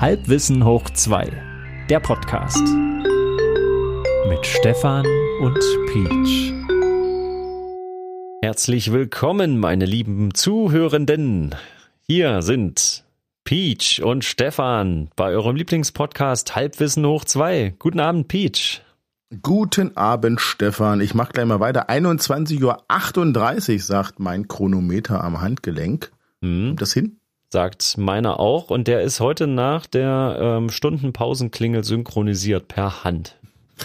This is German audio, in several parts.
Halbwissen hoch 2, der Podcast. Mit Stefan und Peach. Herzlich willkommen, meine lieben Zuhörenden. Hier sind Peach und Stefan bei eurem Lieblingspodcast Halbwissen hoch 2. Guten Abend, Peach. Guten Abend, Stefan. Ich mache gleich mal weiter. 21.38 Uhr sagt mein Chronometer am Handgelenk. Hm, das hin? Sagt meiner auch und der ist heute nach der ähm, Stundenpausenklingel synchronisiert per Hand.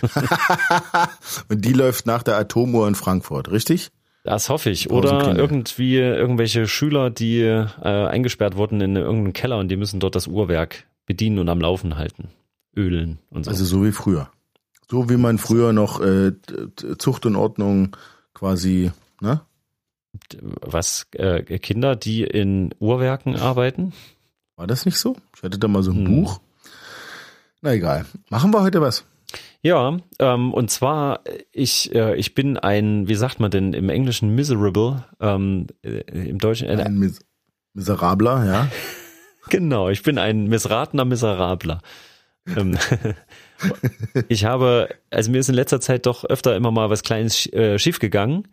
Und die läuft nach der Atomuhr in Frankfurt, richtig? Das hoffe ich. Oder irgendwie irgendwelche Schüler, die äh, eingesperrt wurden in irgendeinen Keller und die müssen dort das Uhrwerk bedienen und am Laufen halten. Ölen und so. Also so wie früher. So wie man früher noch äh, Zucht und Ordnung quasi, ne? Was, äh, Kinder, die in Uhrwerken arbeiten? War das nicht so? Ich hatte da mal so ein Hm. Buch. Na egal. Machen wir heute was. Ja, ähm, und zwar, ich, äh, ich bin ein, wie sagt man denn im Englischen, miserable, ähm, äh, im Deutschen, äh, Ein Mis Miserabler, ja. Genau, ich bin ein missratener Miserabler. Ähm, ich habe, also mir ist in letzter Zeit doch öfter immer mal was Kleines äh, schiefgegangen.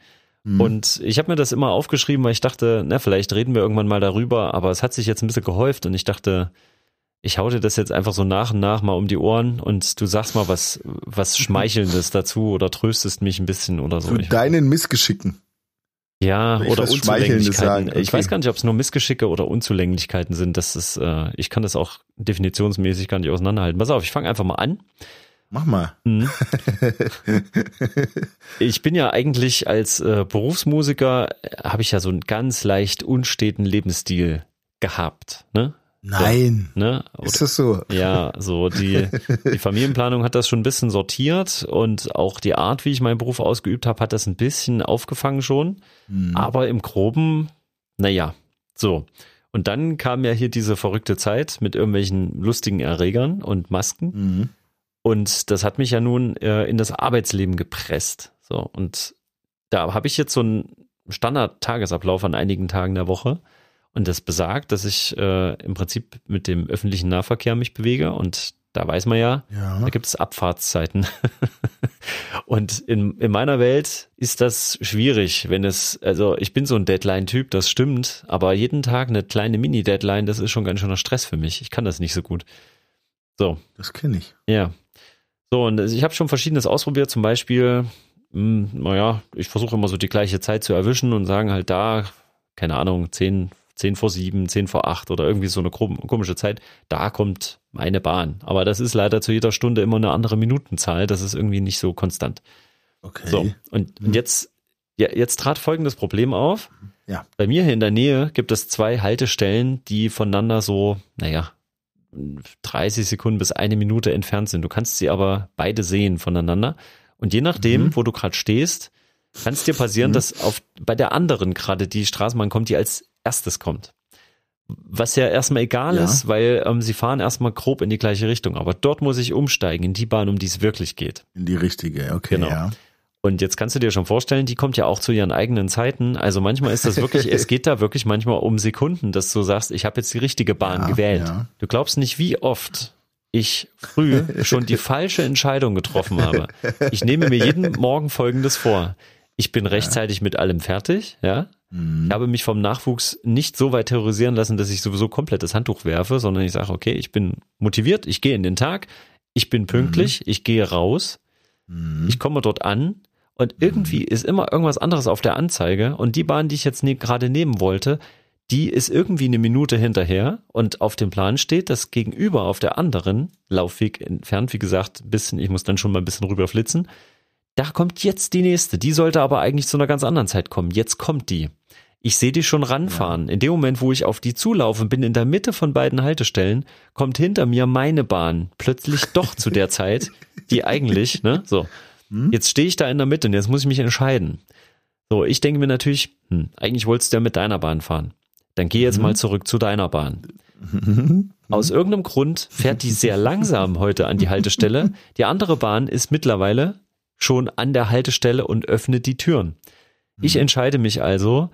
Hm. Und ich habe mir das immer aufgeschrieben, weil ich dachte, na, vielleicht reden wir irgendwann mal darüber, aber es hat sich jetzt ein bisschen gehäuft und ich dachte, ich hau dir das jetzt einfach so nach und nach mal um die Ohren und du sagst mal was, was Schmeichelndes dazu oder tröstest mich ein bisschen oder so. Zu deinen Missgeschicken. ja, ich oder Unzulänglichkeiten. sagen? Ich Okay. weiß gar nicht, ob es nur Missgeschicke oder Unzulänglichkeiten sind. Das ist, äh, ich kann das auch definitionsmäßig gar nicht auseinanderhalten. Pass auf, ich fange einfach mal an. Mach mal. Mhm. Ich bin ja eigentlich als äh, Berufsmusiker, habe ich ja so einen ganz leicht unsteten Lebensstil gehabt. Ne? Nein. ne? Ist das so? Ja, so die, die Familienplanung hat das schon ein bisschen sortiert und auch die Art, wie ich meinen Beruf ausgeübt habe, hat das ein bisschen aufgefangen schon. Hm. Aber im Groben, naja, so. Und dann kam ja hier diese verrückte Zeit mit irgendwelchen lustigen Erregern und Masken. Mhm. Und das hat mich ja nun äh, in das Arbeitsleben gepresst. So. Und da habe ich jetzt so einen Standard-Tagesablauf an einigen Tagen der Woche. Und das besagt, dass ich äh, im Prinzip mit dem öffentlichen Nahverkehr mich bewege. Und da weiß man ja, Ja. da gibt es Abfahrtszeiten. Und in, in meiner Welt ist das schwierig, wenn es, also ich bin so ein Deadline-Typ, das stimmt, aber jeden Tag eine kleine Mini-Deadline, das ist schon ganz schöner Stress für mich. Ich kann das nicht so gut. So, Das kenne ich. ja. So, und ich habe schon verschiedenes ausprobiert, zum Beispiel, mh, naja, ich versuche immer so die gleiche Zeit zu erwischen und sagen halt da, keine Ahnung, 10, 10 vor 7, 10 vor 8 oder irgendwie so eine komische Zeit, da kommt meine Bahn. Aber das ist leider zu jeder Stunde immer eine andere Minutenzahl, das ist irgendwie nicht so konstant. Okay. So, und, und jetzt, ja, jetzt trat folgendes Problem auf. Ja. Bei mir hier in der Nähe gibt es zwei Haltestellen, die voneinander so, naja, 30 Sekunden bis eine Minute entfernt sind. Du kannst sie aber beide sehen voneinander. Und je nachdem, Mhm. wo du gerade stehst, kann es dir passieren, Mhm. dass auf, bei der anderen gerade die Straßenbahn kommt, die als erstes kommt. Was ja erstmal egal Ja. ist, weil ähm, sie fahren erstmal grob in die gleiche Richtung. Aber dort muss ich umsteigen in die Bahn, um die es wirklich geht. In die richtige, okay. Genau. Ja. Und jetzt kannst du dir schon vorstellen, die kommt ja auch zu ihren eigenen Zeiten. Also manchmal ist das wirklich, es geht da wirklich manchmal um Sekunden, dass du sagst, ich habe jetzt die richtige Bahn Ja, gewählt. ja. Du glaubst nicht, wie oft ich früh schon die falsche Entscheidung getroffen habe. Ich nehme mir jeden Morgen Folgendes vor. Ich bin rechtzeitig mit allem fertig, ja. Mhm. Ich habe mich vom Nachwuchs nicht so weit terrorisieren lassen, dass ich sowieso komplett das Handtuch werfe, sondern ich sage, okay, ich bin motiviert, ich gehe in den Tag, ich bin pünktlich, ich gehe raus, Mhm. ich komme dort an und irgendwie ist immer irgendwas anderes auf der Anzeige und die Bahn, die ich jetzt ne gerade nehmen wollte, die ist irgendwie eine Minute hinterher und auf dem Plan steht, dass gegenüber auf der anderen Laufweg entfernt, wie gesagt, ein bisschen, ich muss dann schon mal ein bisschen rüberflitzen, da kommt jetzt die nächste. Die sollte aber eigentlich zu einer ganz anderen Zeit kommen. Jetzt kommt die. Ich sehe die schon ranfahren. In dem Moment, wo ich auf die zulaufe und bin in der Mitte von beiden Haltestellen, kommt hinter mir meine Bahn plötzlich doch zu der Zeit, die eigentlich, ne, so. Jetzt stehe ich da in der Mitte und jetzt muss ich mich entscheiden. So, ich denke mir natürlich, hm, eigentlich wolltest du ja mit deiner Bahn fahren. Dann geh jetzt mal zurück zu deiner Bahn. Aus irgendeinem Grund fährt die sehr langsam heute an die Haltestelle. Die andere Bahn ist mittlerweile schon an der Haltestelle und öffnet die Türen. Ich entscheide mich also,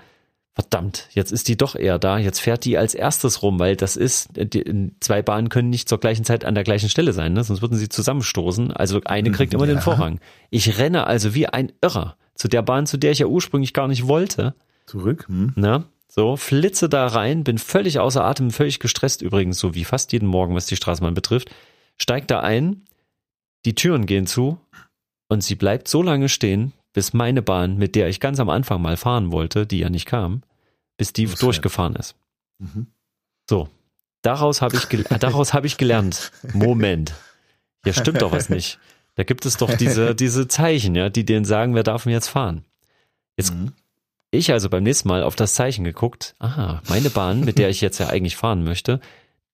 verdammt, jetzt ist die doch eher da, jetzt fährt die als erstes rum, weil das ist, die, zwei Bahnen können nicht zur gleichen Zeit an der gleichen Stelle sein, ne? sonst würden sie zusammenstoßen. Also eine kriegt immer ja. den Vorrang. Ich renne also wie ein Irrer zu der Bahn, zu der ich ja ursprünglich gar nicht wollte. Zurück? Hm. Na, so, flitze da rein, bin völlig außer Atem, völlig gestresst übrigens, so wie fast jeden Morgen, was die Straßenbahn betrifft. Steig da ein, die Türen gehen zu und sie bleibt so lange stehen, bis meine Bahn, mit der ich ganz am Anfang mal fahren wollte, die ja nicht kam, bis die das durchgefahren ist. Mhm. So, daraus habe ich, daraus habe ich gelernt. Moment, hier stimmt doch was nicht. Da gibt es doch diese, diese Zeichen, ja, die denen sagen, wer darf denn jetzt fahren. Jetzt, mhm. ich also beim nächsten Mal auf das Zeichen geguckt, aha, meine Bahn, mit der ich jetzt ja eigentlich fahren möchte,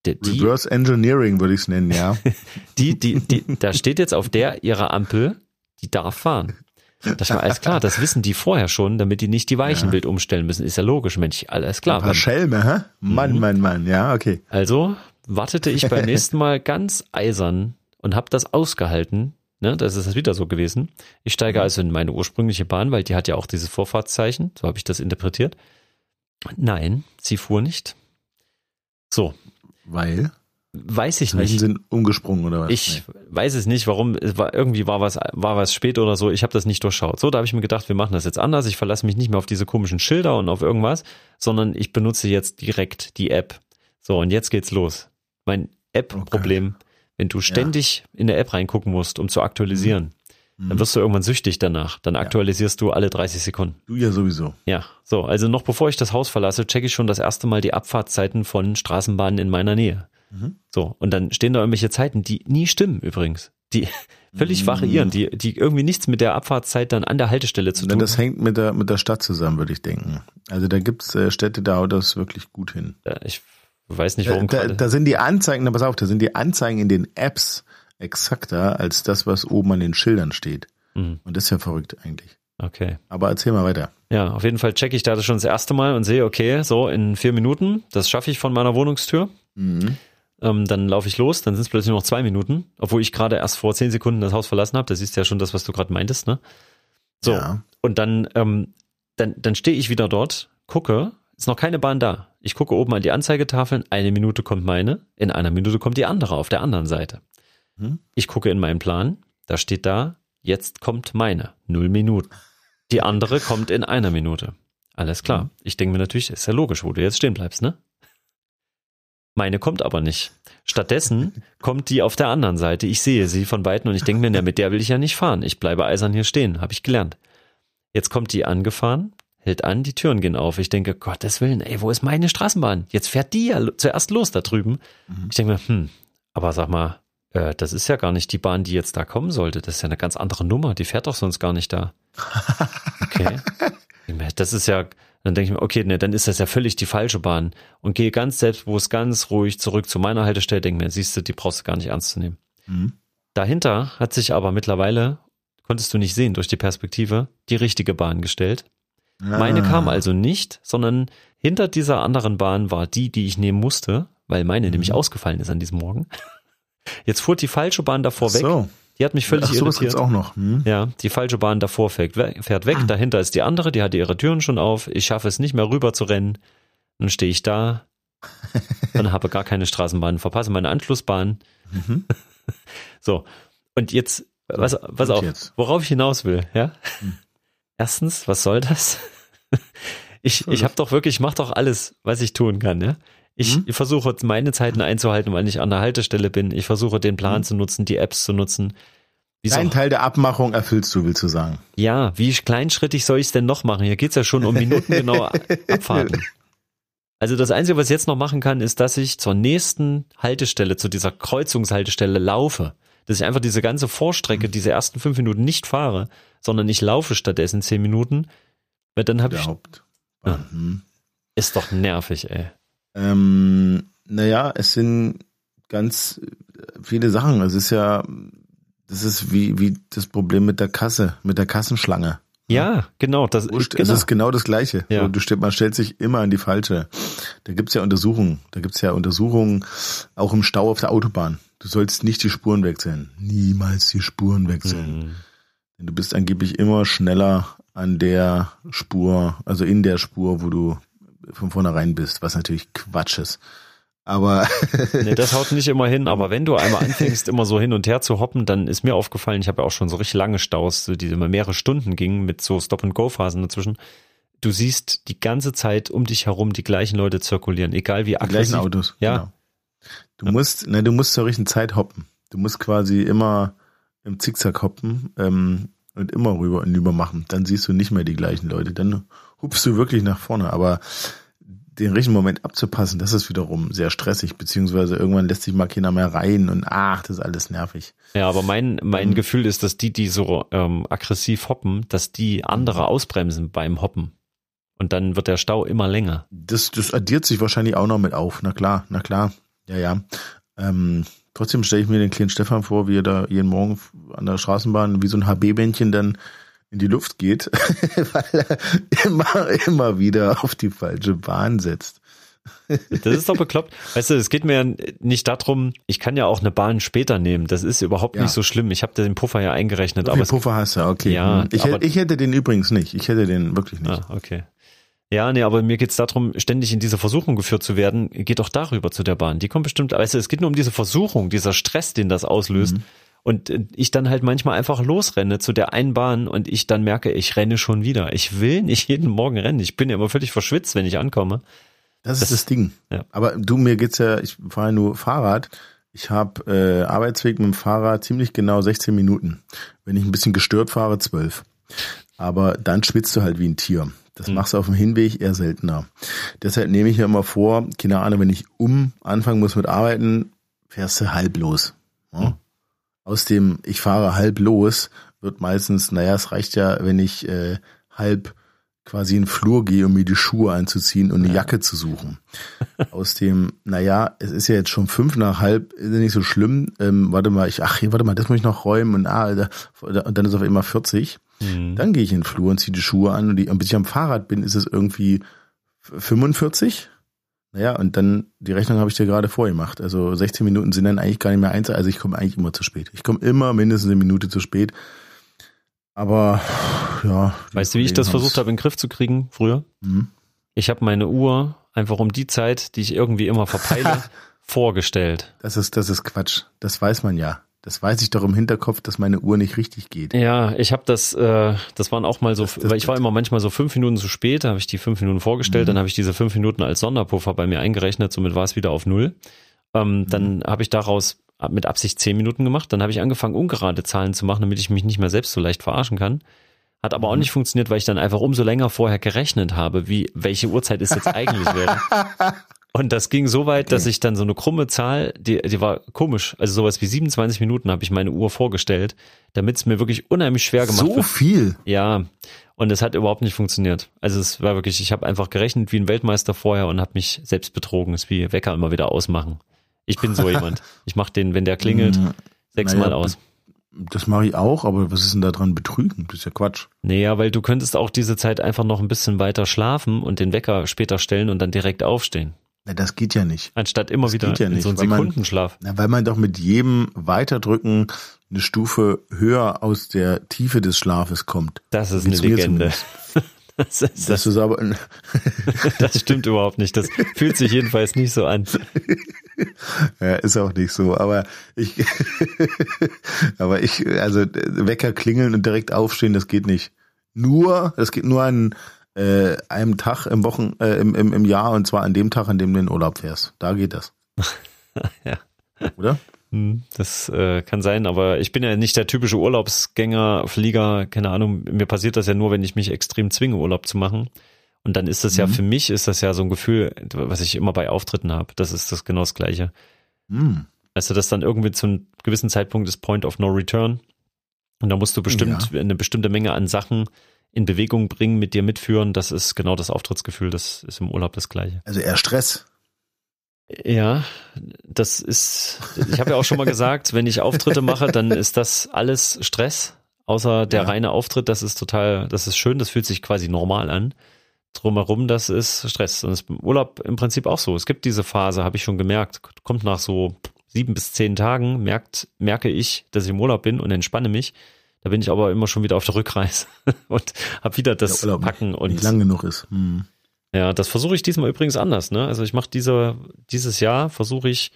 die, Reverse Engineering würde ich es nennen, ja. Die, die, die, da steht jetzt auf der ihrer Ampel, die darf fahren. Das war alles klar, das wissen die vorher schon, damit die nicht die Weichenbild ja. umstellen müssen. Ist ja logisch, Mensch, alles klar. Ein paar Schelme, hä? Mann, mhm. Mann, Mann, ja, okay. Also wartete ich beim nächsten Mal ganz eisern und habe das ausgehalten. Ne, das ist wieder so gewesen. Ich steige also in meine ursprüngliche Bahn, weil die hat ja auch dieses Vorfahrtszeichen. So habe ich das interpretiert. Nein, sie fuhr nicht. So. Weil? Weiß ich nicht. sind umgesprungen oder was? Ich nee. weiß es nicht, warum. Es war, irgendwie war was, war was spät oder so. Ich habe das nicht durchschaut. So, da habe ich mir gedacht, wir machen das jetzt anders. Ich verlasse mich nicht mehr auf diese komischen Schilder und auf irgendwas, sondern ich benutze jetzt direkt die App. So, und jetzt geht's los. Mein App-Problem, okay. wenn du ständig ja. in der App reingucken musst, um zu aktualisieren, mhm. dann wirst du irgendwann süchtig danach. Dann aktualisierst ja. du alle 30 Sekunden. Du ja sowieso. Ja, so, also noch bevor ich das Haus verlasse, checke ich schon das erste Mal die Abfahrtszeiten von Straßenbahnen in meiner Nähe. Mhm. So, und dann stehen da irgendwelche Zeiten, die nie stimmen übrigens. Die völlig variieren, die, die irgendwie nichts mit der Abfahrtszeit dann an der Haltestelle zu tun Das hängt mit der, mit der Stadt zusammen, würde ich denken. Also da gibt's äh, Städte, da haut das wirklich gut hin. Ja, ich weiß nicht, warum. Da, da, da sind die Anzeigen, na pass auf, da sind die Anzeigen in den Apps exakter als das, was oben an den Schildern steht. Mhm. Und das ist ja verrückt eigentlich. Okay. Aber erzähl mal weiter. Ja, auf jeden Fall checke ich da das schon das erste Mal und sehe, okay, so in vier Minuten, das schaffe ich von meiner Wohnungstür. Mhm. Ähm, dann laufe ich los, dann sind es plötzlich noch zwei Minuten, obwohl ich gerade erst vor zehn Sekunden das Haus verlassen habe. Das ist ja schon das, was du gerade meintest, ne? So. Ja. Und dann, ähm, dann, dann stehe ich wieder dort, gucke, ist noch keine Bahn da. Ich gucke oben an die Anzeigetafeln, eine Minute kommt meine, in einer Minute kommt die andere auf der anderen Seite. Hm? Ich gucke in meinen Plan, da steht da, jetzt kommt meine, null Minuten. Die andere kommt in einer Minute. Alles klar. Hm. Ich denke mir natürlich, ist ja logisch, wo du jetzt stehen bleibst, ne? Meine kommt aber nicht. Stattdessen kommt die auf der anderen Seite. Ich sehe sie von Weitem und ich denke mir, na, mit der will ich ja nicht fahren. Ich bleibe eisern hier stehen, habe ich gelernt. Jetzt kommt die angefahren, hält an, die Türen gehen auf. Ich denke, Gottes Willen, ey, wo ist meine Straßenbahn? Jetzt fährt die ja zuerst los da drüben. Mhm. Ich denke mir, hm, aber sag mal, äh, das ist ja gar nicht die Bahn, die jetzt da kommen sollte. Das ist ja eine ganz andere Nummer. Die fährt doch sonst gar nicht da. Okay. Das ist ja, dann denke ich mir, okay, ne, dann ist das ja völlig die falsche Bahn und gehe ganz selbstbewusst, ganz ruhig zurück zu meiner Haltestelle, denke mir, siehst du, die brauchst du gar nicht ernst zu nehmen. Mhm. Dahinter hat sich aber mittlerweile, konntest du nicht sehen durch die Perspektive, die richtige Bahn gestellt. Ah. Meine kam also nicht, sondern hinter dieser anderen Bahn war die, die ich nehmen musste, weil meine mhm. nämlich ausgefallen ist an diesem Morgen. Jetzt fuhr die falsche Bahn davor Ach weg. Die hat mich völlig Ach, sowas irritiert. auch noch. Hm? Ja, die falsche Bahn davor fährt, fährt weg, dahinter ist die andere, die hatte ihre Türen schon auf. Ich schaffe es nicht mehr rüber zu rennen. Dann stehe ich da und habe gar keine Straßenbahn, verpasse meine Anschlussbahn. Mhm. so, und jetzt, was, was jetzt? worauf ich hinaus will, ja? Hm. Erstens, was soll das? ich ich habe doch wirklich, ich mache doch alles, was ich tun kann, ja? Ich mhm. versuche meine Zeiten einzuhalten, weil ich an der Haltestelle bin. Ich versuche den Plan mhm. zu nutzen, die Apps zu nutzen. Ein Teil der Abmachung erfüllst du, willst du sagen? Ja, wie kleinschrittig soll ich es denn noch machen? Hier geht's ja schon um minutengenaue Abfahrten. Also das Einzige, was ich jetzt noch machen kann, ist, dass ich zur nächsten Haltestelle, zu dieser Kreuzungshaltestelle laufe. Dass ich einfach diese ganze Vorstrecke, mhm. diese ersten fünf Minuten nicht fahre, sondern ich laufe stattdessen zehn Minuten. Weil dann habe ich. Ja, mhm. ist doch nervig, ey. Ähm, naja, es sind ganz viele Sachen. Es ist ja, das ist wie, wie das Problem mit der Kasse, mit der Kassenschlange. Ja, genau. Das, genau. Es ist genau das Gleiche. Ja. Du, man stellt sich immer an die falsche. Da gibt's ja Untersuchungen. Da gibt's ja Untersuchungen auch im Stau auf der Autobahn. Du sollst nicht die Spuren wechseln. Niemals die Spuren wechseln. Mhm. Denn du bist angeblich immer schneller an der Spur, also in der Spur, wo du von vornherein bist, was natürlich Quatsch ist. Aber nee, das haut nicht immer hin, aber wenn du einmal anfängst, immer so hin und her zu hoppen, dann ist mir aufgefallen, ich habe ja auch schon so richtig lange Staus, die immer mehrere Stunden gingen mit so Stop-and-Go-Phasen dazwischen. Du siehst die ganze Zeit um dich herum die gleichen Leute zirkulieren, egal wie aggressiv. Die gleichen Autos. Ja. Genau. Du musst, ne, du musst zur richtigen Zeit hoppen. Du musst quasi immer im Zickzack hoppen ähm, und immer rüber und rüber machen. Dann siehst du nicht mehr die gleichen Leute. Dann hupst du wirklich nach vorne. Aber den richtigen Moment abzupassen, das ist wiederum sehr stressig, beziehungsweise irgendwann lässt sich mal keiner mehr rein und ach, das ist alles nervig. Ja, aber mein, mein mhm. Gefühl ist, dass die, die so ähm, aggressiv hoppen, dass die andere ausbremsen beim Hoppen. Und dann wird der Stau immer länger. Das, das addiert sich wahrscheinlich auch noch mit auf. Na klar, na klar. Ja, ja. Ähm, trotzdem stelle ich mir den kleinen Stefan vor, wie er da jeden Morgen an der Straßenbahn wie so ein HB-Bändchen dann in die Luft geht, weil er immer, immer wieder auf die falsche Bahn setzt. Das ist doch bekloppt. Weißt du, es geht mir nicht darum, ich kann ja auch eine Bahn später nehmen. Das ist überhaupt ja. nicht so schlimm. Ich habe den Puffer ja eingerechnet. So aber Puffer hast du, okay. Ja, hm. ich, ich hätte den übrigens nicht. Ich hätte den wirklich nicht. Ah, okay. Ja, nee, aber mir geht's darum, ständig in diese Versuchung geführt zu werden. Geht doch darüber zu der Bahn. Die kommt bestimmt, weißt du, es geht nur um diese Versuchung, dieser Stress, den das auslöst. Mhm. Und äh, ich dann halt manchmal einfach losrenne zu der einen Bahn und ich dann merke, ich renne schon wieder. Ich will nicht jeden Morgen rennen. Ich bin ja immer völlig verschwitzt, wenn ich ankomme. Das, das ist das Ding. Ja. Aber du, mir geht's ja, ich fahre nur Fahrrad. Ich habe äh, Arbeitsweg mit dem Fahrrad ziemlich genau 16 Minuten. Wenn ich ein bisschen gestört fahre, 12. Aber dann schwitzt du halt wie ein Tier. Das mhm. machst du auf dem Hinweg eher seltener. Deshalb nehme ich mir immer vor, keine Ahnung, wenn ich um anfangen muss mit Arbeiten, fährst du halb los. Ja? Mhm aus dem ich fahre halb los wird meistens, naja, es reicht ja, wenn ich äh, halb quasi in den Flur gehe, um mir die Schuhe anzuziehen und eine ja. Jacke zu suchen. Aus dem, naja, es ist ja jetzt schon fünf nach halb, ist ja nicht so schlimm. Ähm, warte mal, ich, ach, hier, warte mal, das muss ich noch räumen und ah, da, und dann ist auf immer 40. Mhm. Dann gehe ich in den Flur und ziehe die Schuhe an und, die, und bis ich am Fahrrad bin, ist es irgendwie 45. Naja, und dann, die Rechnung habe ich dir gerade vorgemacht. Also 16 Minuten sind dann eigentlich gar nicht mehr eins. Also ich komme eigentlich immer zu spät. Ich komme immer mindestens eine Minute zu spät. Aber ja. Weißt du, wie ich das versucht habe, in den Griff zu kriegen früher? Mhm. Ich habe meine Uhr einfach um die Zeit, die ich irgendwie immer verpeile, vorgestellt. Das ist, das ist Quatsch. Das weiß man ja. Das weiß ich doch im Hinterkopf, dass meine Uhr nicht richtig geht. Ja, ich habe das, äh, das waren auch mal so, das, das, weil ich war immer manchmal so fünf Minuten zu spät, da habe ich die fünf Minuten vorgestellt, mhm. dann habe ich diese fünf Minuten als Sonderpuffer bei mir eingerechnet, somit war es wieder auf null. Ähm, mhm. Dann habe ich daraus mit Absicht zehn Minuten gemacht, dann habe ich angefangen, ungerade Zahlen zu machen, damit ich mich nicht mehr selbst so leicht verarschen kann. Hat aber auch mhm. nicht funktioniert, weil ich dann einfach umso länger vorher gerechnet habe, wie welche Uhrzeit ist jetzt eigentlich wäre. Und das ging so weit, okay. dass ich dann so eine krumme Zahl, die, die war komisch, also sowas wie 27 Minuten habe ich meine Uhr vorgestellt, damit es mir wirklich unheimlich schwer gemacht so wird. So viel? Ja. Und es hat überhaupt nicht funktioniert. Also es war wirklich, ich habe einfach gerechnet wie ein Weltmeister vorher und habe mich selbst betrogen. Es ist wie Wecker immer wieder ausmachen. Ich bin so jemand. Ich mache den, wenn der klingelt, sechsmal naja, aus. Das mache ich auch, aber was ist denn da dran betrügen? Das ist ja Quatsch. Naja, weil du könntest auch diese Zeit einfach noch ein bisschen weiter schlafen und den Wecker später stellen und dann direkt aufstehen. Na, das geht ja nicht. Anstatt immer das wieder ja in nicht, so einen Sekundenschlaf. Man, na, weil man doch mit jedem Weiterdrücken eine Stufe höher aus der Tiefe des Schlafes kommt. Das ist eine Legende. Das, ist, das, ist aber das stimmt überhaupt nicht. Das fühlt sich jedenfalls nicht so an. Ja, ist auch nicht so. Aber ich, aber ich, also Wecker klingeln und direkt aufstehen, das geht nicht. Nur, das geht nur an äh, einem Tag im Wochen, äh, im, im, im Jahr und zwar an dem Tag, an dem du in Urlaub fährst. Da geht das. ja. Oder? Hm, das äh, kann sein, aber ich bin ja nicht der typische Urlaubsgänger, Flieger, keine Ahnung. Mir passiert das ja nur, wenn ich mich extrem zwinge, Urlaub zu machen. Und dann ist das mhm. ja für mich ist das ja so ein Gefühl, was ich immer bei Auftritten habe. Das ist das genau das Gleiche. Mhm. Also das dann irgendwie zu einem gewissen Zeitpunkt ist Point of No Return. Und da musst du bestimmt ja. eine bestimmte Menge an Sachen in Bewegung bringen, mit dir mitführen, das ist genau das Auftrittsgefühl, das ist im Urlaub das gleiche. Also eher Stress. Ja, das ist, ich habe ja auch schon mal gesagt, wenn ich Auftritte mache, dann ist das alles Stress, außer der ja. reine Auftritt, das ist total, das ist schön, das fühlt sich quasi normal an. Drumherum, das ist Stress. Und das ist im Urlaub im Prinzip auch so. Es gibt diese Phase, habe ich schon gemerkt, kommt nach so sieben bis zehn Tagen, merkt, merke ich, dass ich im Urlaub bin und entspanne mich. Da bin ich aber immer schon wieder auf der Rückreise und habe wieder das Packen und nicht lang genug ist. Hm. Ja, das versuche ich diesmal übrigens anders. Ne? Also ich mache diese, dieses Jahr versuche ich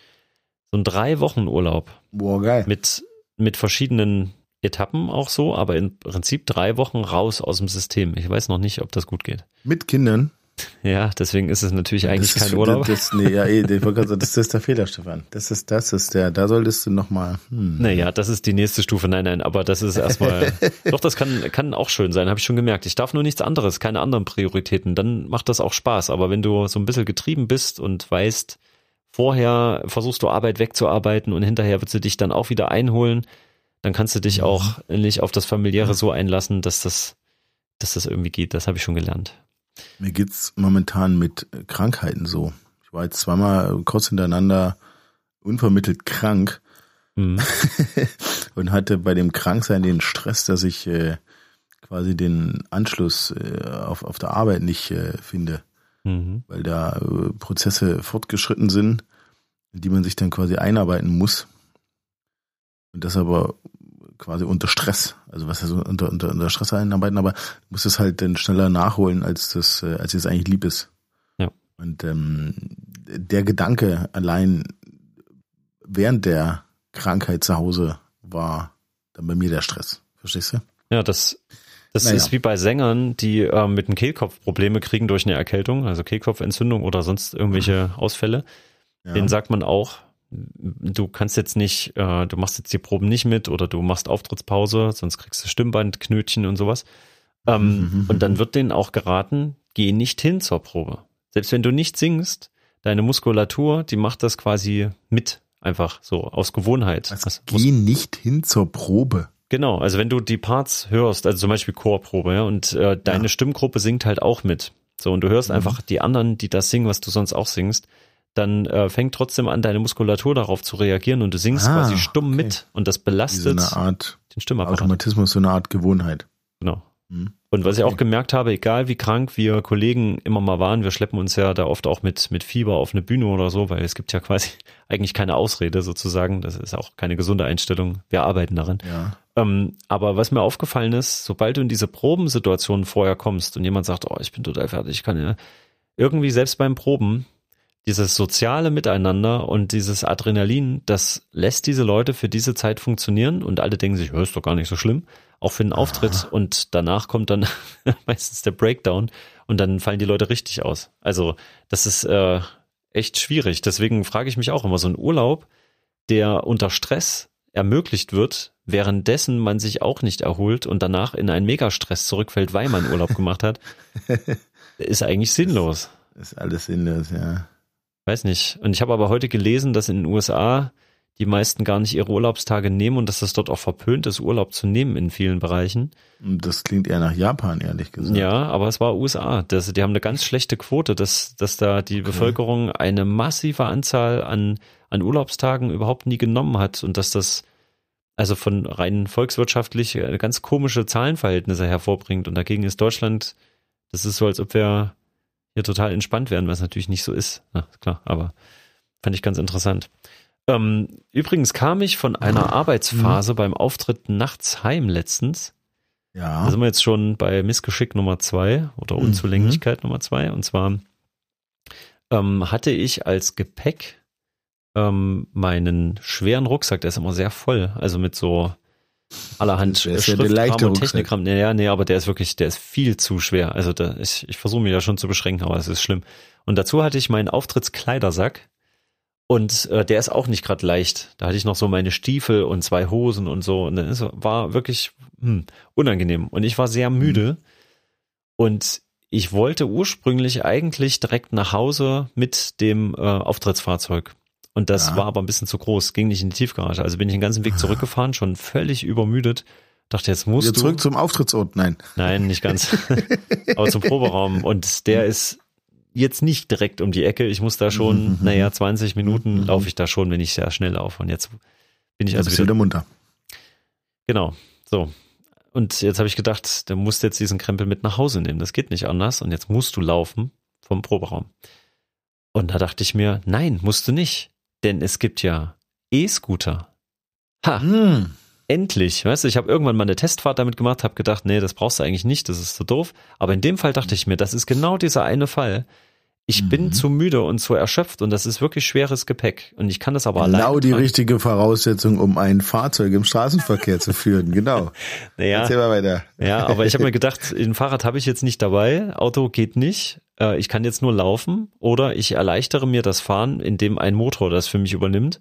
so einen drei Wochen Urlaub. Boah, geil. Mit, mit verschiedenen Etappen auch so, aber im Prinzip drei Wochen raus aus dem System. Ich weiß noch nicht, ob das gut geht. Mit Kindern? Ja, deswegen ist es natürlich eigentlich kein Urlaub. Das, nee, ja, eh, das ist der Fehler, Stefan. Das ist, das ist der, da solltest du nochmal. Hm. Naja, das ist die nächste Stufe. Nein, nein, aber das ist erstmal. doch, das kann, kann auch schön sein, habe ich schon gemerkt. Ich darf nur nichts anderes, keine anderen Prioritäten. Dann macht das auch Spaß. Aber wenn du so ein bisschen getrieben bist und weißt, vorher versuchst du Arbeit wegzuarbeiten und hinterher wird sie dich dann auch wieder einholen, dann kannst du dich mhm. auch nicht auf das Familiäre so einlassen, dass das, dass das irgendwie geht. Das habe ich schon gelernt. Mir geht's momentan mit Krankheiten so. Ich war jetzt zweimal kurz hintereinander unvermittelt krank mhm. und hatte bei dem Kranksein den Stress, dass ich äh, quasi den Anschluss äh, auf, auf der Arbeit nicht äh, finde, mhm. weil da äh, Prozesse fortgeschritten sind, in die man sich dann quasi einarbeiten muss. Und das aber quasi unter Stress. Also was so unter, unter, unter Stress einarbeiten, aber du musst es halt dann schneller nachholen, als das, äh, als es eigentlich lieb ist. Ja. Und ähm, der Gedanke allein während der Krankheit zu Hause war dann bei mir der Stress. Verstehst du? Ja, das, das naja. ist wie bei Sängern, die äh, mit dem Kehlkopf Probleme kriegen durch eine Erkältung, also Kehlkopfentzündung oder sonst irgendwelche Ausfälle. Ja. Den sagt man auch, du kannst jetzt nicht, äh, du machst jetzt die Proben nicht mit oder du machst Auftrittspause, sonst kriegst du Stimmbandknötchen und sowas. Ähm, mhm. Und dann wird denen auch geraten, geh nicht hin zur Probe. Selbst wenn du nicht singst, deine Muskulatur, die macht das quasi mit, einfach so aus Gewohnheit. Also das geh nicht hin zur Probe. Genau, also wenn du die Parts hörst, also zum Beispiel Chorprobe, ja, und äh, deine ja. Stimmgruppe singt halt auch mit. So, und du hörst mhm. einfach die anderen, die das singen, was du sonst auch singst, dann äh, fängt trotzdem an, deine Muskulatur darauf zu reagieren und du singst ah, quasi stumm okay. mit und das belastet so eine Art den Stimmapparat. Automatismus, so eine Art Gewohnheit. Genau. Hm. Und was okay. ich auch gemerkt habe, egal wie krank wir Kollegen immer mal waren, wir schleppen uns ja da oft auch mit, mit Fieber auf eine Bühne oder so, weil es gibt ja quasi eigentlich keine Ausrede sozusagen. Das ist auch keine gesunde Einstellung. Wir arbeiten daran. Ja. Ähm, aber was mir aufgefallen ist, sobald du in diese Probensituation vorher kommst und jemand sagt, oh, ich bin total fertig, ich kann ja irgendwie selbst beim Proben, dieses soziale Miteinander und dieses Adrenalin, das lässt diese Leute für diese Zeit funktionieren und alle denken sich, ist doch gar nicht so schlimm, auch für den Auftritt ah. und danach kommt dann meistens der Breakdown und dann fallen die Leute richtig aus. Also das ist äh, echt schwierig. Deswegen frage ich mich auch immer, so ein Urlaub, der unter Stress ermöglicht wird, währenddessen man sich auch nicht erholt und danach in einen Megastress zurückfällt, weil man Urlaub gemacht hat, ist eigentlich sinnlos. Ist alles sinnlos, ja. Weiß nicht. Und ich habe aber heute gelesen, dass in den USA die meisten gar nicht ihre Urlaubstage nehmen und dass das dort auch verpönt ist, Urlaub zu nehmen in vielen Bereichen. Das klingt eher nach Japan, ehrlich gesagt. Ja, aber es war USA. Das, die haben eine ganz schlechte Quote, dass, dass da die okay. Bevölkerung eine massive Anzahl an, an Urlaubstagen überhaupt nie genommen hat und dass das also von rein volkswirtschaftlich ganz komische Zahlenverhältnisse hervorbringt. Und dagegen ist Deutschland, das ist so, als ob wir hier total entspannt werden, was natürlich nicht so ist. Ja, klar, aber fand ich ganz interessant. Ähm, übrigens kam ich von einer mhm. Arbeitsphase mhm. beim Auftritt nachts heim letztens. Ja. Da sind wir jetzt schon bei Missgeschick Nummer zwei oder mhm. Unzulänglichkeit mhm. Nummer zwei. Und zwar ähm, hatte ich als Gepäck ähm, meinen schweren Rucksack, der ist immer sehr voll, also mit so allerhand Schriftkram und Technikkram. Nee, ja, nee, aber der ist wirklich, der ist viel zu schwer. Also da, ich, ich versuche mich ja schon zu beschränken, aber es ist schlimm. Und dazu hatte ich meinen Auftrittskleidersack und äh, der ist auch nicht gerade leicht. Da hatte ich noch so meine Stiefel und zwei Hosen und so und dann ist, war wirklich hm, unangenehm. Und ich war sehr müde mhm. und ich wollte ursprünglich eigentlich direkt nach Hause mit dem äh, Auftrittsfahrzeug. Und das ja. war aber ein bisschen zu groß, ging nicht in die Tiefgarage. Also bin ich den ganzen Weg zurückgefahren, schon völlig übermüdet. Dachte, jetzt musst Wieder du. zurück zum Auftrittsort, nein. Nein, nicht ganz. aber zum Proberaum. Und der ist jetzt nicht direkt um die Ecke. Ich muss da schon, mhm, mhm naja, 20 mhm. Minuten mhm. laufe ich da schon, wenn ich sehr schnell laufe. Und jetzt bin ich also wieder, wieder munter. Genau. So. Und jetzt habe ich gedacht, du musst jetzt diesen Krempel mit nach Hause nehmen. Das geht nicht anders. Und jetzt musst du laufen vom Proberaum. Und da dachte ich mir, nein, musst du nicht. Denn es gibt ja E-Scooter. Ha. Hm. endlich, weißt du, ich habe irgendwann mal eine Testfahrt damit gemacht, habe gedacht, nee, das brauchst du eigentlich nicht, das ist so doof. Aber in dem Fall dachte ich mir, das ist genau dieser eine Fall. Ich mhm. bin zu müde und zu erschöpft und das ist wirklich schweres Gepäck und ich kann das aber genau allein. Genau die richtige Voraussetzung, um ein Fahrzeug im Straßenverkehr zu führen, genau. Naja, Erzähl mal weiter. Ja, aber ich habe mir gedacht, ein Fahrrad habe ich jetzt nicht dabei, Auto geht nicht, äh, ich kann jetzt nur laufen oder ich erleichtere mir das Fahren, indem ein Motor das für mich übernimmt.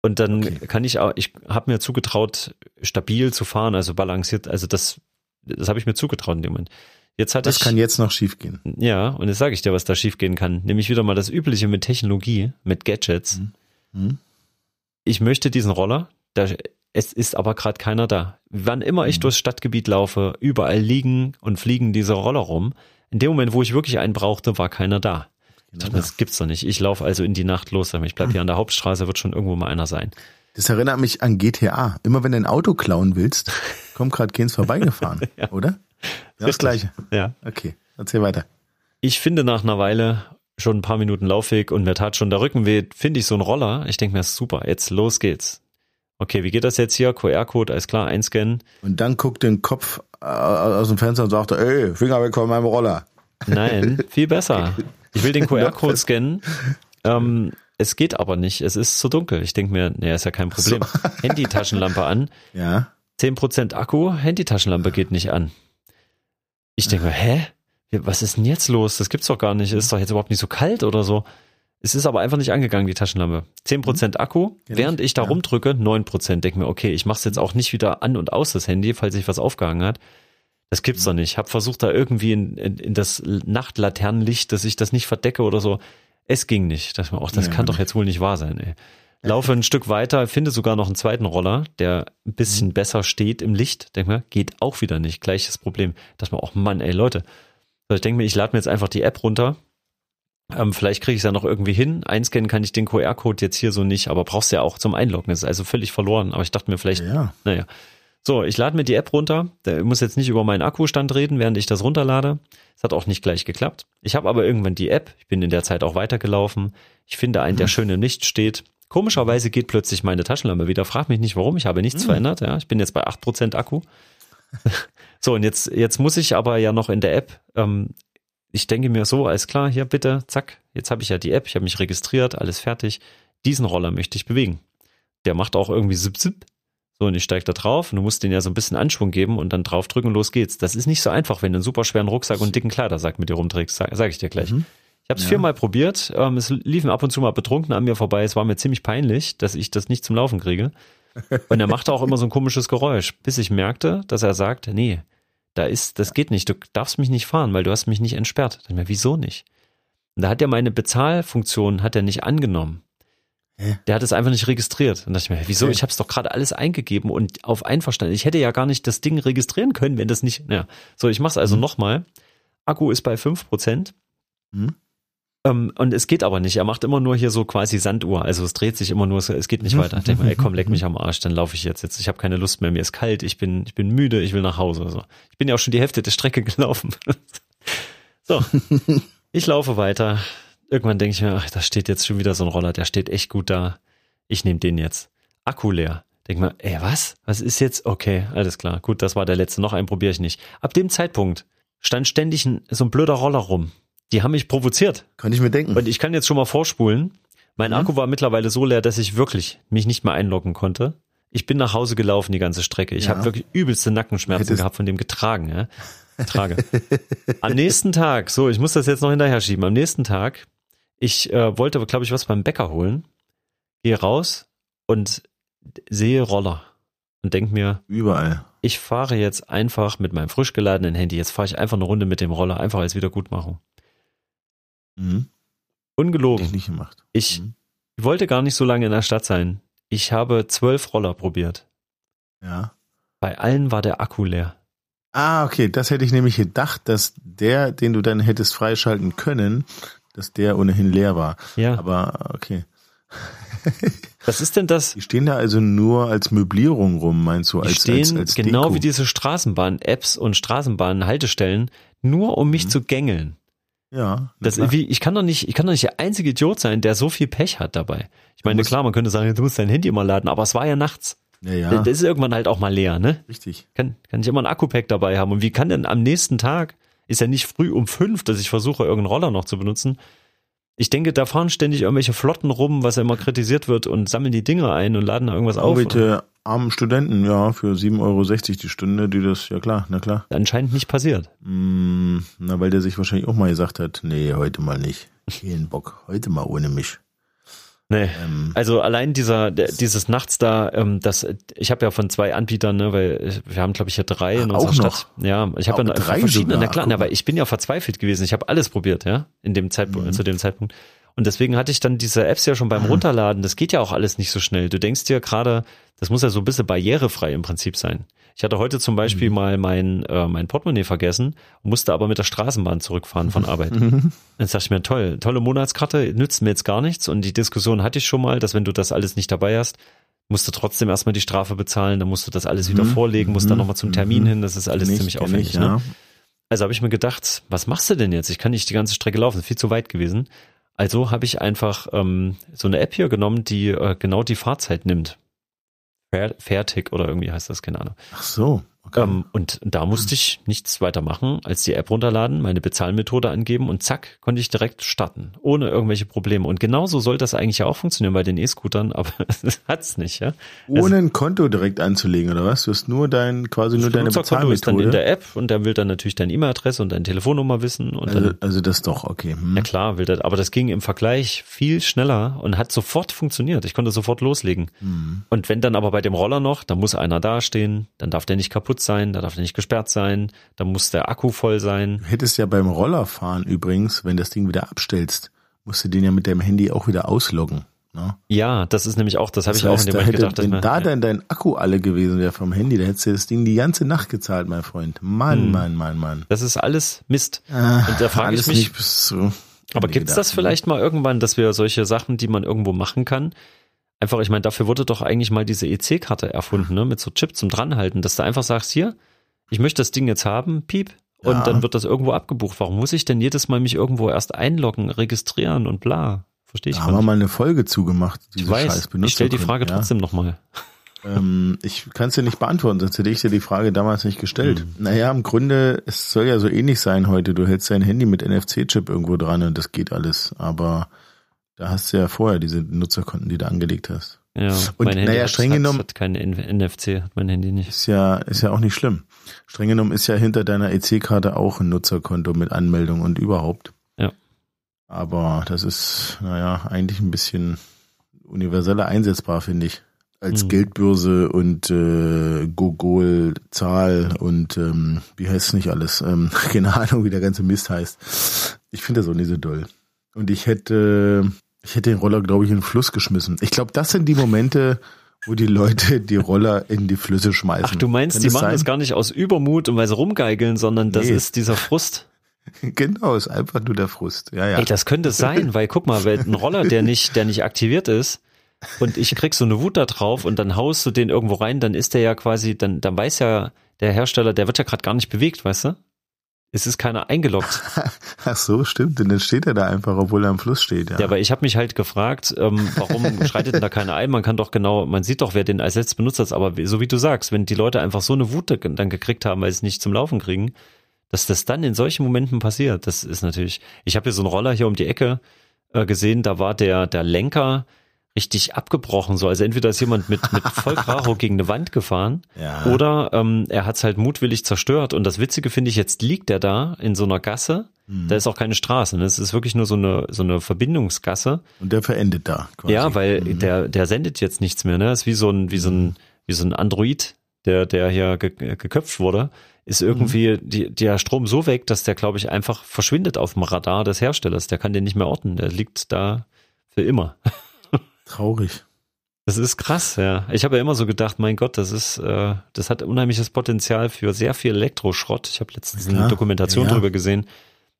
Und dann okay. kann ich auch, ich habe mir zugetraut, stabil zu fahren, also balanciert, also das, das habe ich mir zugetraut in dem Moment. Jetzt hatte das ich, kann jetzt noch schiefgehen. Ja, und jetzt sage ich dir, was da schiefgehen kann. Nämlich wieder mal das Übliche mit Technologie, mit Gadgets. Mhm. Mhm. Ich möchte diesen Roller, da, es ist aber gerade keiner da. Wann immer ich mhm. durchs Stadtgebiet laufe, überall liegen und fliegen diese Roller rum. In dem Moment, wo ich wirklich einen brauchte, war keiner da. Genau dachte, das gibt's doch nicht. Ich laufe also in die Nacht los. Ich bleib hier an der Hauptstraße, wird schon irgendwo mal einer sein. Das erinnert mich an GTA. Immer wenn du ein Auto klauen willst, kommt gerade keins vorbeigefahren, ja. oder? Ja, das gleiche. Ja. Okay, erzähl weiter. Ich finde nach einer Weile schon ein paar Minuten Laufweg und mir tat schon der Rücken weh, finde ich so einen Roller. Ich denke mir, super, jetzt los geht's. Okay, wie geht das jetzt hier? QR-Code, alles klar, einscannen. Und dann guckt den Kopf aus dem Fenster und sagt, ey, Finger weg von meinem Roller. Nein, viel besser. Ich will den QR-Code scannen. Ähm, es geht aber nicht. Es ist zu dunkel. Ich denke mir, nee, ist ja kein Problem. So. Handy-Taschenlampe an. Ja. 10% Akku, Handy-Taschenlampe geht nicht an. Ich denke mir, hä? Was ist denn jetzt los? Das gibt's doch gar nicht. Ist doch jetzt überhaupt nicht so kalt oder so. Es ist aber einfach nicht angegangen, die Taschenlampe. 10% mhm. Akku, ja, während ich da ja. rumdrücke, 9%. Denke mir, okay, ich mach's jetzt auch nicht wieder an und aus, das Handy, falls sich was aufgehangen hat. Das gibt's doch nicht. Ich habe versucht, da irgendwie in, in, in das Nachtlaternenlicht, dass ich das nicht verdecke oder so. Es ging nicht. Das, auch, das ja, kann doch jetzt wohl nicht wahr sein, ey. Laufe ein Stück weiter, finde sogar noch einen zweiten Roller, der ein bisschen mhm. besser steht im Licht. Denk mir, geht auch wieder nicht. Gleiches Problem. Dass man auch, Mann, ey Leute. Also ich denke mir, ich lade mir jetzt einfach die App runter. Ähm, vielleicht kriege ich es ja noch irgendwie hin. Einscannen kann ich den QR-Code jetzt hier so nicht, aber brauchst ja auch zum Einloggen. Das ist also völlig verloren. Aber ich dachte mir vielleicht, ja. naja. So, ich lade mir die App runter. Ich muss jetzt nicht über meinen Akkustand reden, während ich das runterlade. Es hat auch nicht gleich geklappt. Ich habe aber irgendwann die App. Ich bin in der Zeit auch weitergelaufen. Ich finde einen, der mhm. schön im Licht steht. Komischerweise geht plötzlich meine Taschenlampe wieder. Frag mich nicht warum, ich habe nichts mhm. verändert. Ja, ich bin jetzt bei 8% Akku. so, und jetzt, jetzt muss ich aber ja noch in der App, ähm, ich denke mir so, alles klar, hier bitte, zack, jetzt habe ich ja die App, ich habe mich registriert, alles fertig. Diesen Roller möchte ich bewegen. Der macht auch irgendwie zip, zip. So, und ich steige da drauf und du musst den ja so ein bisschen Anschwung geben und dann draufdrücken und los geht's. Das ist nicht so einfach, wenn du einen super schweren Rucksack und dicken Kleidersack mit dir rumträgst, sag, sag ich dir gleich. Mhm. Ich habe es ja. viermal probiert. Ähm, es liefen ab und zu mal betrunken an mir vorbei. Es war mir ziemlich peinlich, dass ich das nicht zum Laufen kriege. Und er machte auch immer so ein komisches Geräusch, bis ich merkte, dass er sagt, nee, da ist, das geht nicht. Du darfst mich nicht fahren, weil du hast mich nicht entsperrt. Ich mir, wieso nicht? Und da hat er meine Bezahlfunktion hat er nicht angenommen. Hä? Der hat es einfach nicht registriert. Und da dachte ich mir, wieso? Ich habe es doch gerade alles eingegeben und auf einverstanden. Ich hätte ja gar nicht das Ding registrieren können, wenn das nicht. Ja. So, ich mache es also mhm. nochmal. Akku ist bei fünf Prozent. Mhm. Ähm, und es geht aber nicht. Er macht immer nur hier so quasi Sanduhr. Also es dreht sich immer nur, es geht nicht weiter. Ich denke mal, ey, komm, leck mich am Arsch, dann laufe ich jetzt. jetzt. Ich habe keine Lust mehr, mir ist kalt, ich bin, ich bin müde, ich will nach Hause. So. Ich bin ja auch schon die Hälfte der Strecke gelaufen. so, ich laufe weiter. Irgendwann denke ich mir, ach, da steht jetzt schon wieder so ein Roller, der steht echt gut da. Ich nehme den jetzt. Akku leer. Denk mal, ey, was? Was ist jetzt? Okay, alles klar. Gut, das war der letzte. Noch einen probiere ich nicht. Ab dem Zeitpunkt stand ständig ein, so ein blöder Roller rum. Die haben mich provoziert. Kann ich mir denken. Und ich kann jetzt schon mal vorspulen. Mein mhm. Akku war mittlerweile so leer, dass ich wirklich mich nicht mehr einloggen konnte. Ich bin nach Hause gelaufen die ganze Strecke. Ich ja. habe wirklich übelste Nackenschmerzen Hättest gehabt von dem getragen. Ja? Trage. Am nächsten Tag, so, ich muss das jetzt noch hinterher schieben. Am nächsten Tag, ich äh, wollte, glaube ich, was beim Bäcker holen, gehe raus und sehe Roller und denk mir, überall. Ich fahre jetzt einfach mit meinem frisch geladenen Handy. Jetzt fahre ich einfach eine Runde mit dem Roller, einfach als Wiedergutmachung. Mhm. Ungelogen. Ich nicht gemacht. Ich mhm. wollte gar nicht so lange in der Stadt sein. Ich habe zwölf Roller probiert. Ja. Bei allen war der Akku leer. Ah, okay. Das hätte ich nämlich gedacht, dass der, den du dann hättest freischalten können, dass der ohnehin leer war. Ja. Aber okay. Was ist denn das? Die stehen da also nur als Möblierung rum, meinst du? Als, die stehen als, als genau Deko. wie diese Straßenbahn-Apps und Straßenbahn-Haltestellen, nur um mich mhm. zu gängeln. Ja. Das irgendwie, ich kann doch nicht, ich kann doch nicht der einzige Idiot sein, der so viel Pech hat dabei. Ich meine, klar, man könnte sagen, du musst dein Handy immer laden, aber es war ja nachts. Ja, ja. Das ist irgendwann halt auch mal leer, ne? Richtig. Kann, kann ich immer ein Akku-Pack dabei haben. Und wie kann denn am nächsten Tag, ist ja nicht früh um fünf, dass ich versuche, irgendeinen Roller noch zu benutzen. Ich denke, da fahren ständig irgendwelche Flotten rum, was ja immer kritisiert wird und sammeln die Dinger ein und laden da irgendwas auf. Bitte armen Studenten, ja, für 7,60 Euro die Stunde, die das, ja klar, na klar. Anscheinend nicht passiert. Mm, na, weil der sich wahrscheinlich auch mal gesagt hat, nee, heute mal nicht. Keinen Bock, heute mal ohne mich. Nee. Ähm, also allein dieser, der, dieses Nachts da, ähm, das, ich habe ja von zwei Anbietern, ne, weil wir haben, glaube ich, hier drei in unserer Stadt. Noch? Ja, ich habe ja drei verschiedene, sogar. na klar, weil ich bin ja verzweifelt gewesen. Ich habe alles probiert, ja, in dem Zeitpunkt, mhm. zu dem Zeitpunkt. Und deswegen hatte ich dann diese Apps ja schon beim mhm. Runterladen. Das geht ja auch alles nicht so schnell. Du denkst dir gerade, das muss ja so ein bisschen barrierefrei im Prinzip sein. Ich hatte heute zum Beispiel mhm. mal mein, äh, mein Portemonnaie vergessen, musste aber mit der Straßenbahn zurückfahren von Arbeit. Mhm. Jetzt dachte ich mir, toll, tolle Monatskarte, nützt mir jetzt gar nichts. Und die Diskussion hatte ich schon mal, dass wenn du das alles nicht dabei hast, musst du trotzdem erstmal die Strafe bezahlen, dann musst du das alles wieder mhm. vorlegen, musst dann mhm. nochmal zum Termin hin, das ist alles nicht, ziemlich aufwendig. Ich, ne? ja. ne? Also habe ich mir gedacht, was machst du denn jetzt? Ich kann nicht die ganze Strecke laufen, viel zu weit gewesen. Also habe ich einfach ähm, so eine App hier genommen, die äh, genau die Fahrzeit nimmt. Fertig oder irgendwie heißt das, keine Ahnung. Ach so. Okay. Ähm, und da musste ich nichts weiter machen, als die App runterladen, meine Bezahlmethode angeben und zack, konnte ich direkt starten, ohne irgendwelche Probleme. Und genauso soll das eigentlich ja auch funktionieren bei den E-Scootern, aber das hat's nicht, ja. Ohne also, ein Konto direkt anzulegen, oder was? Du hast nur dein, quasi nur deine Bezahlmethode. ist dann in der App und der will dann natürlich deine E-Mail-Adresse und deine Telefonnummer wissen. Und also, dann, also das doch, okay. Hm. Ja klar, will das, aber das ging im Vergleich viel schneller und hat sofort funktioniert. Ich konnte sofort loslegen. Hm. Und wenn dann aber bei dem Roller noch, da muss einer dastehen, dann darf der nicht kaputt sein, da darf der nicht gesperrt sein, da muss der Akku voll sein. Du hättest ja beim Rollerfahren übrigens, wenn das Ding wieder abstellst, musst du den ja mit deinem Handy auch wieder ausloggen. Ne? Ja, das ist nämlich auch, das habe ich auch in dem Moment gedacht. Wenn da ja. dann dein Akku alle gewesen wäre vom Handy, da hättest du das Ding die ganze Nacht gezahlt, mein Freund. Mann, hm. Mann, Mann, Mann. Das ist alles Mist. Ah, Und da frage ich mich, so aber gibt's das vielleicht mal irgendwann, dass wir solche Sachen, die man irgendwo machen kann, einfach, ich meine, dafür wurde doch eigentlich mal diese EC-Karte erfunden, ne, mit so Chip zum dranhalten, dass du einfach sagst, hier, ich möchte das Ding jetzt haben, piep, und ja. dann wird das irgendwo abgebucht. Warum muss ich denn jedes Mal mich irgendwo erst einloggen, registrieren und bla? Verstehe ich da haben wir mal eine Folge zugemacht. Diese ich weiß, ich stelle die Frage ja. trotzdem nochmal. Ähm, ich kann es dir nicht beantworten, sonst hätte ich dir die Frage damals nicht gestellt. Mhm. Naja, im Grunde, es soll ja so ähnlich sein heute. Du hältst dein Handy mit NFC-Chip irgendwo dran und das geht alles. Aber da hast du ja vorher diese Nutzerkonten, die du angelegt hast. Ja, und mein Handy naja, streng genommen hat kein NFC, hat mein Handy nicht. Ist ja, ist ja auch nicht schlimm. Streng genommen ist ja hinter deiner EC-Karte auch ein Nutzerkonto mit Anmeldung und überhaupt. Ja. Aber das ist, naja, eigentlich ein bisschen universeller einsetzbar, finde ich. Als hm. Geldbörse und äh, Gogol, Zahl und ähm, wie heißt es nicht alles? Ähm, keine Ahnung, wie der ganze Mist heißt. Ich finde das auch nicht so doll. Und ich hätte ich hätte den Roller, glaube ich, in den Fluss geschmissen. Ich glaube, das sind die Momente, wo die Leute die Roller in die Flüsse schmeißen. Ach, du meinst, Kann die machen sein? das gar nicht aus Übermut und weil sie rumgeigeln, sondern das nee. ist dieser Frust. Genau, ist einfach nur der Frust. Ja, ja. Ey, das könnte sein, weil guck mal, weil ein Roller, der nicht, der nicht aktiviert ist, und ich krieg so eine Wut da drauf und dann haust du den irgendwo rein, dann ist der ja quasi, dann, dann weiß ja der Hersteller, der wird ja gerade gar nicht bewegt, weißt du? Es ist keiner eingeloggt. Ach so, stimmt. Denn dann steht er da einfach, obwohl er am Fluss steht. Ja, ja aber ich habe mich halt gefragt, ähm, warum schreitet denn da keiner ein? Man kann doch genau, man sieht doch, wer den als letztes benutzt hat. Aber so wie du sagst, wenn die Leute einfach so eine Wut dann gekriegt haben, weil sie es nicht zum Laufen kriegen, dass das dann in solchen Momenten passiert, das ist natürlich. Ich habe hier so einen Roller hier um die Ecke äh, gesehen, da war der der Lenker richtig abgebrochen. So, also entweder ist jemand mit, mit Vollkaracho gegen eine Wand gefahren ja. oder ähm, er hat es halt mutwillig zerstört. Und das Witzige finde ich, jetzt liegt er da in so einer Gasse. Mhm. Da ist auch keine Straße. Ne? Es ist wirklich nur so eine, so eine Verbindungsgasse. Und der verendet da. Quasi. Ja, weil mhm. der, der sendet jetzt nichts mehr. Ne? Das ist wie so ein, wie so ein, wie so ein Android, der, der hier ge geköpft wurde ist irgendwie mhm. die, der Strom so weg, dass der, glaube ich, einfach verschwindet auf dem Radar des Herstellers. Der kann den nicht mehr orten. Der liegt da für immer. Traurig. Das ist krass, ja. Ich habe ja immer so gedacht, mein Gott, das ist, äh, das hat unheimliches Potenzial für sehr viel Elektroschrott. Ich habe letztens ja, eine Dokumentation ja, darüber gesehen,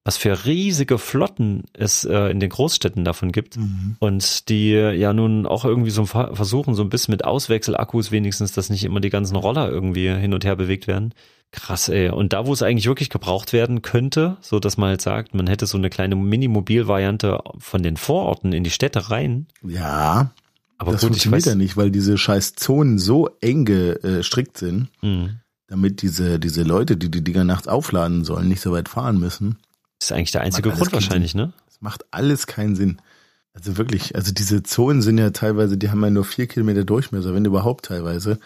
was für riesige Flotten es äh, in den Großstädten davon gibt. Mhm. Und die ja nun auch irgendwie so versuchen, so ein bisschen mit Auswechselakkus wenigstens, dass nicht immer die ganzen Roller irgendwie hin und her bewegt werden. Krass, ey. Und da, wo es eigentlich wirklich gebraucht werden könnte, so dass man halt sagt, man hätte so eine kleine Mini-Mobil-Variante von den Vororten in die Städte rein. Ja. Aber das gut, funktioniert ja nicht, weil diese scheiß Zonen so eng gestrickt sind, mhm. damit diese, diese Leute, die die Dinger nachts aufladen sollen, nicht so weit fahren müssen. Das ist eigentlich der einzige Grund wahrscheinlich, ne? Das macht alles keinen Sinn. Also wirklich, also diese Zonen sind ja teilweise, die haben ja nur vier Kilometer Durchmesser, wenn überhaupt teilweise.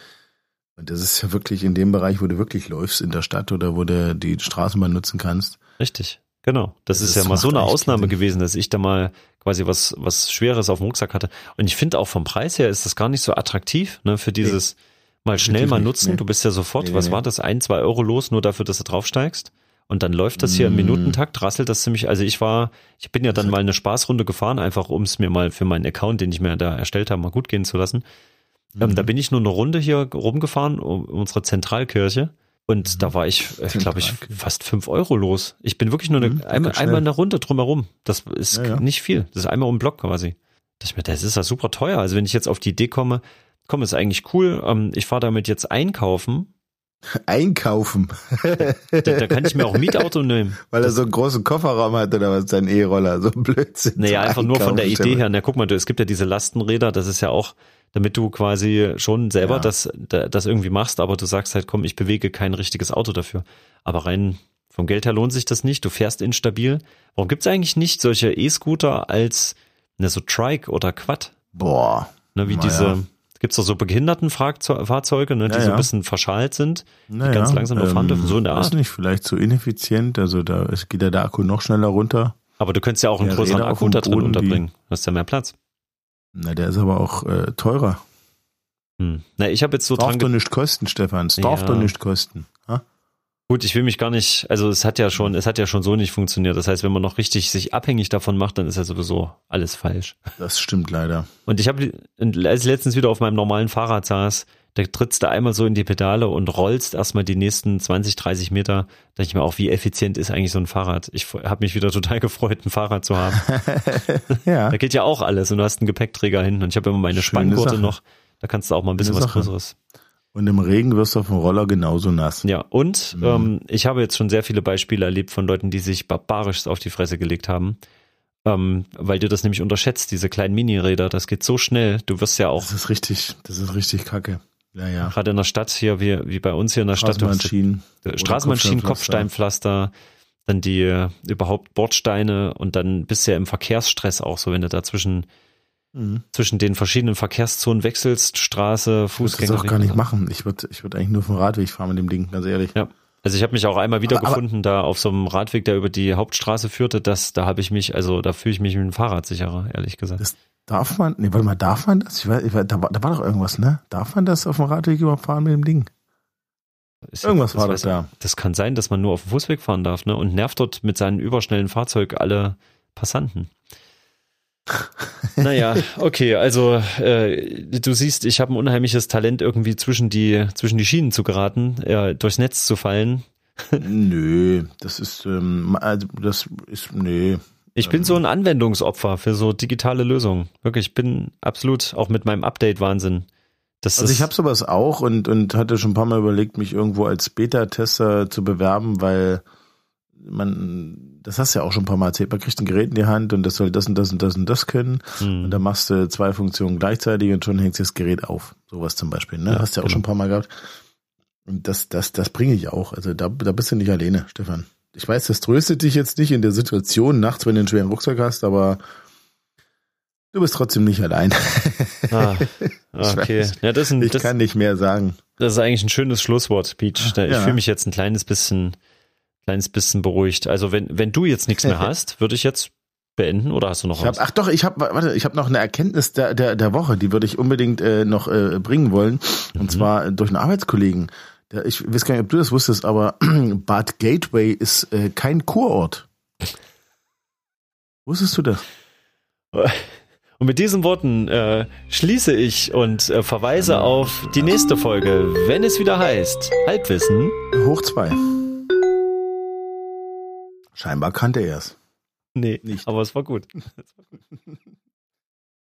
Und das ist ja wirklich in dem Bereich, wo du wirklich läufst in der Stadt oder wo du die Straßenbahn nutzen kannst. Richtig. Genau, das, das ist ja mal so eine Ausnahme gewesen, dass ich da mal quasi was was Schweres auf dem Rucksack hatte. Und ich finde auch vom Preis her ist das gar nicht so attraktiv, ne, für dieses nee. mal schnell mal nutzen. Nee. Du bist ja sofort, nee, was war das, ein, zwei Euro los, nur dafür, dass du draufsteigst. Und dann läuft das hier im mm. Minutentakt, rasselt das ziemlich. Also ich war, ich bin ja dann mal eine Spaßrunde gefahren, einfach um es mir mal für meinen Account, den ich mir da erstellt habe, mal gut gehen zu lassen. Mhm. Ähm, da bin ich nur eine Runde hier rumgefahren, um unsere Zentralkirche. Und mhm. da war ich, äh, glaube ich, fast fünf Euro los. Ich bin wirklich nur eine, mhm, einmal, einmal eine Runde drumherum. Das ist ja, ja. nicht viel. Das ist einmal um Block quasi. Das, das ist ja super teuer. Also wenn ich jetzt auf die Idee komme, komm, ist eigentlich cool. Ähm, ich fahre damit jetzt einkaufen. Einkaufen. da, da, kann ich mir auch ein Mietauto nehmen. Weil er so einen großen Kofferraum hat oder was, sein E-Roller, so Blödsinn. Naja, einfach nur von der Idee her. Na, guck mal, es gibt ja diese Lastenräder, das ist ja auch, damit du quasi schon selber ja. das, das irgendwie machst, aber du sagst halt, komm, ich bewege kein richtiges Auto dafür. Aber rein vom Geld her lohnt sich das nicht, du fährst instabil. Warum gibt's eigentlich nicht solche E-Scooter als ne, so Trike oder Quad? Boah. Ne, wie diese, ja. Gibt's doch so Behindertenfahrzeuge, ne, die ja, so ein bisschen verschalt sind, naja, die ganz langsam nur fahren dürfen, so in der Art. Ist nicht vielleicht so ineffizient, also da geht ja der Akku noch schneller runter. Aber du könntest ja auch einen größeren Akku da drin unterbringen. Du hast ja mehr Platz. Na, der ist aber auch äh, teurer. Hm. Na, ich habe jetzt so darf dran. Darf doch nicht kosten, Stefan. Es ja. darf doch nicht kosten. Ha? Gut, ich will mich gar nicht, also es hat ja schon, es hat ja schon so nicht funktioniert. Das heißt, wenn man noch richtig sich abhängig davon macht, dann ist ja sowieso alles falsch. Das stimmt leider. Und ich habe, als ich letztens wieder auf meinem normalen Fahrrad saß, da trittst du einmal so in die Pedale und rollst erstmal die nächsten 20, 30 Meter. Da denke ich mir auch, wie effizient ist eigentlich so ein Fahrrad? Ich habe mich wieder total gefreut, ein Fahrrad zu haben. ja. Da geht ja auch alles und du hast einen Gepäckträger hinten und ich habe immer meine Spanngurte noch. Da kannst du auch mal ein bisschen was Größeres. Und im Regen wirst du auf dem Roller genauso nass. Ja, und mhm. ähm, ich habe jetzt schon sehr viele Beispiele erlebt von Leuten, die sich barbarisch auf die Fresse gelegt haben. Ähm, weil du das nämlich unterschätzt, diese kleinen Miniräder, das geht so schnell. Du wirst ja auch. Das ist richtig, das ist richtig kacke. Ja, ja. Gerade in der Stadt hier, wie, wie bei uns hier in der Stadt. Straßenbahnschienen. Straßenbahnschienen, Kopfsteinpflaster, dann die äh, überhaupt Bordsteine und dann bist du ja im Verkehrsstress auch so, wenn du da zwischen, mhm. zwischen den verschiedenen Verkehrszonen wechselst, Straße, Fußgänger. Ich würde das auch gar nicht machen. Ich würde ich würd eigentlich nur vom Radweg fahren mit dem Ding, ganz ehrlich. Ja. Also ich habe mich auch einmal wiedergefunden da auf so einem Radweg, der über die Hauptstraße führte. Das, da habe ich mich, also da fühle ich mich mit dem Fahrrad sicherer, ehrlich gesagt. Das, Darf man, nee, warte mal, darf man das? Ich weiß, ich weiß, da, war, da war doch irgendwas, ne? Darf man das auf dem Radweg überhaupt fahren mit dem Ding? Ist irgendwas war das, ja. Das kann sein, dass man nur auf dem Fußweg fahren darf, ne? Und nervt dort mit seinem überschnellen Fahrzeug alle Passanten. Naja, okay, also äh, du siehst, ich habe ein unheimliches Talent, irgendwie zwischen die, zwischen die Schienen zu geraten, äh, durchs Netz zu fallen. nö, das ist, ähm, also das ist, nö, ich bin so ein Anwendungsopfer für so digitale Lösungen. Wirklich, ich bin absolut auch mit meinem Update-Wahnsinn. Das also ich habe sowas auch und, und hatte schon ein paar Mal überlegt, mich irgendwo als Beta-Tester zu bewerben, weil man, das hast du ja auch schon ein paar Mal erzählt, man kriegt ein Gerät in die Hand und das soll das und das und das und das können. Hm. Und dann machst du zwei Funktionen gleichzeitig und schon hängt das Gerät auf. Sowas zum Beispiel. Ne? Ja, hast du ja auch genau. schon ein paar Mal gehabt. Und das, das, das bringe ich auch. Also da, da bist du nicht alleine, Stefan ich weiß, das tröstet dich jetzt nicht in der Situation nachts, wenn du einen schweren Rucksack hast, aber du bist trotzdem nicht allein. Ah, okay. Ich, ja, das ein, ich das, kann nicht mehr sagen. Das ist eigentlich ein schönes Schlusswort, Peach. Ich ja. fühle mich jetzt ein kleines bisschen, kleines bisschen beruhigt. Also wenn, wenn du jetzt nichts mehr hast, würde ich jetzt beenden oder hast du noch ich hab, Ach doch, ich habe warte, ich habe noch eine Erkenntnis der, der, der Woche, die würde ich unbedingt äh, noch äh, bringen wollen. Und mhm. zwar durch einen Arbeitskollegen. Ja, ich weiß gar nicht, ob du das wusstest, aber Bad Gateway ist äh, kein Kurort. Wusstest du das? Und mit diesen Worten äh, schließe ich und äh, verweise auf die nächste Folge, wenn es wieder heißt Halbwissen. Hoch zwei. Scheinbar kannte er es. Nee, nicht. aber es war gut. Es war gut.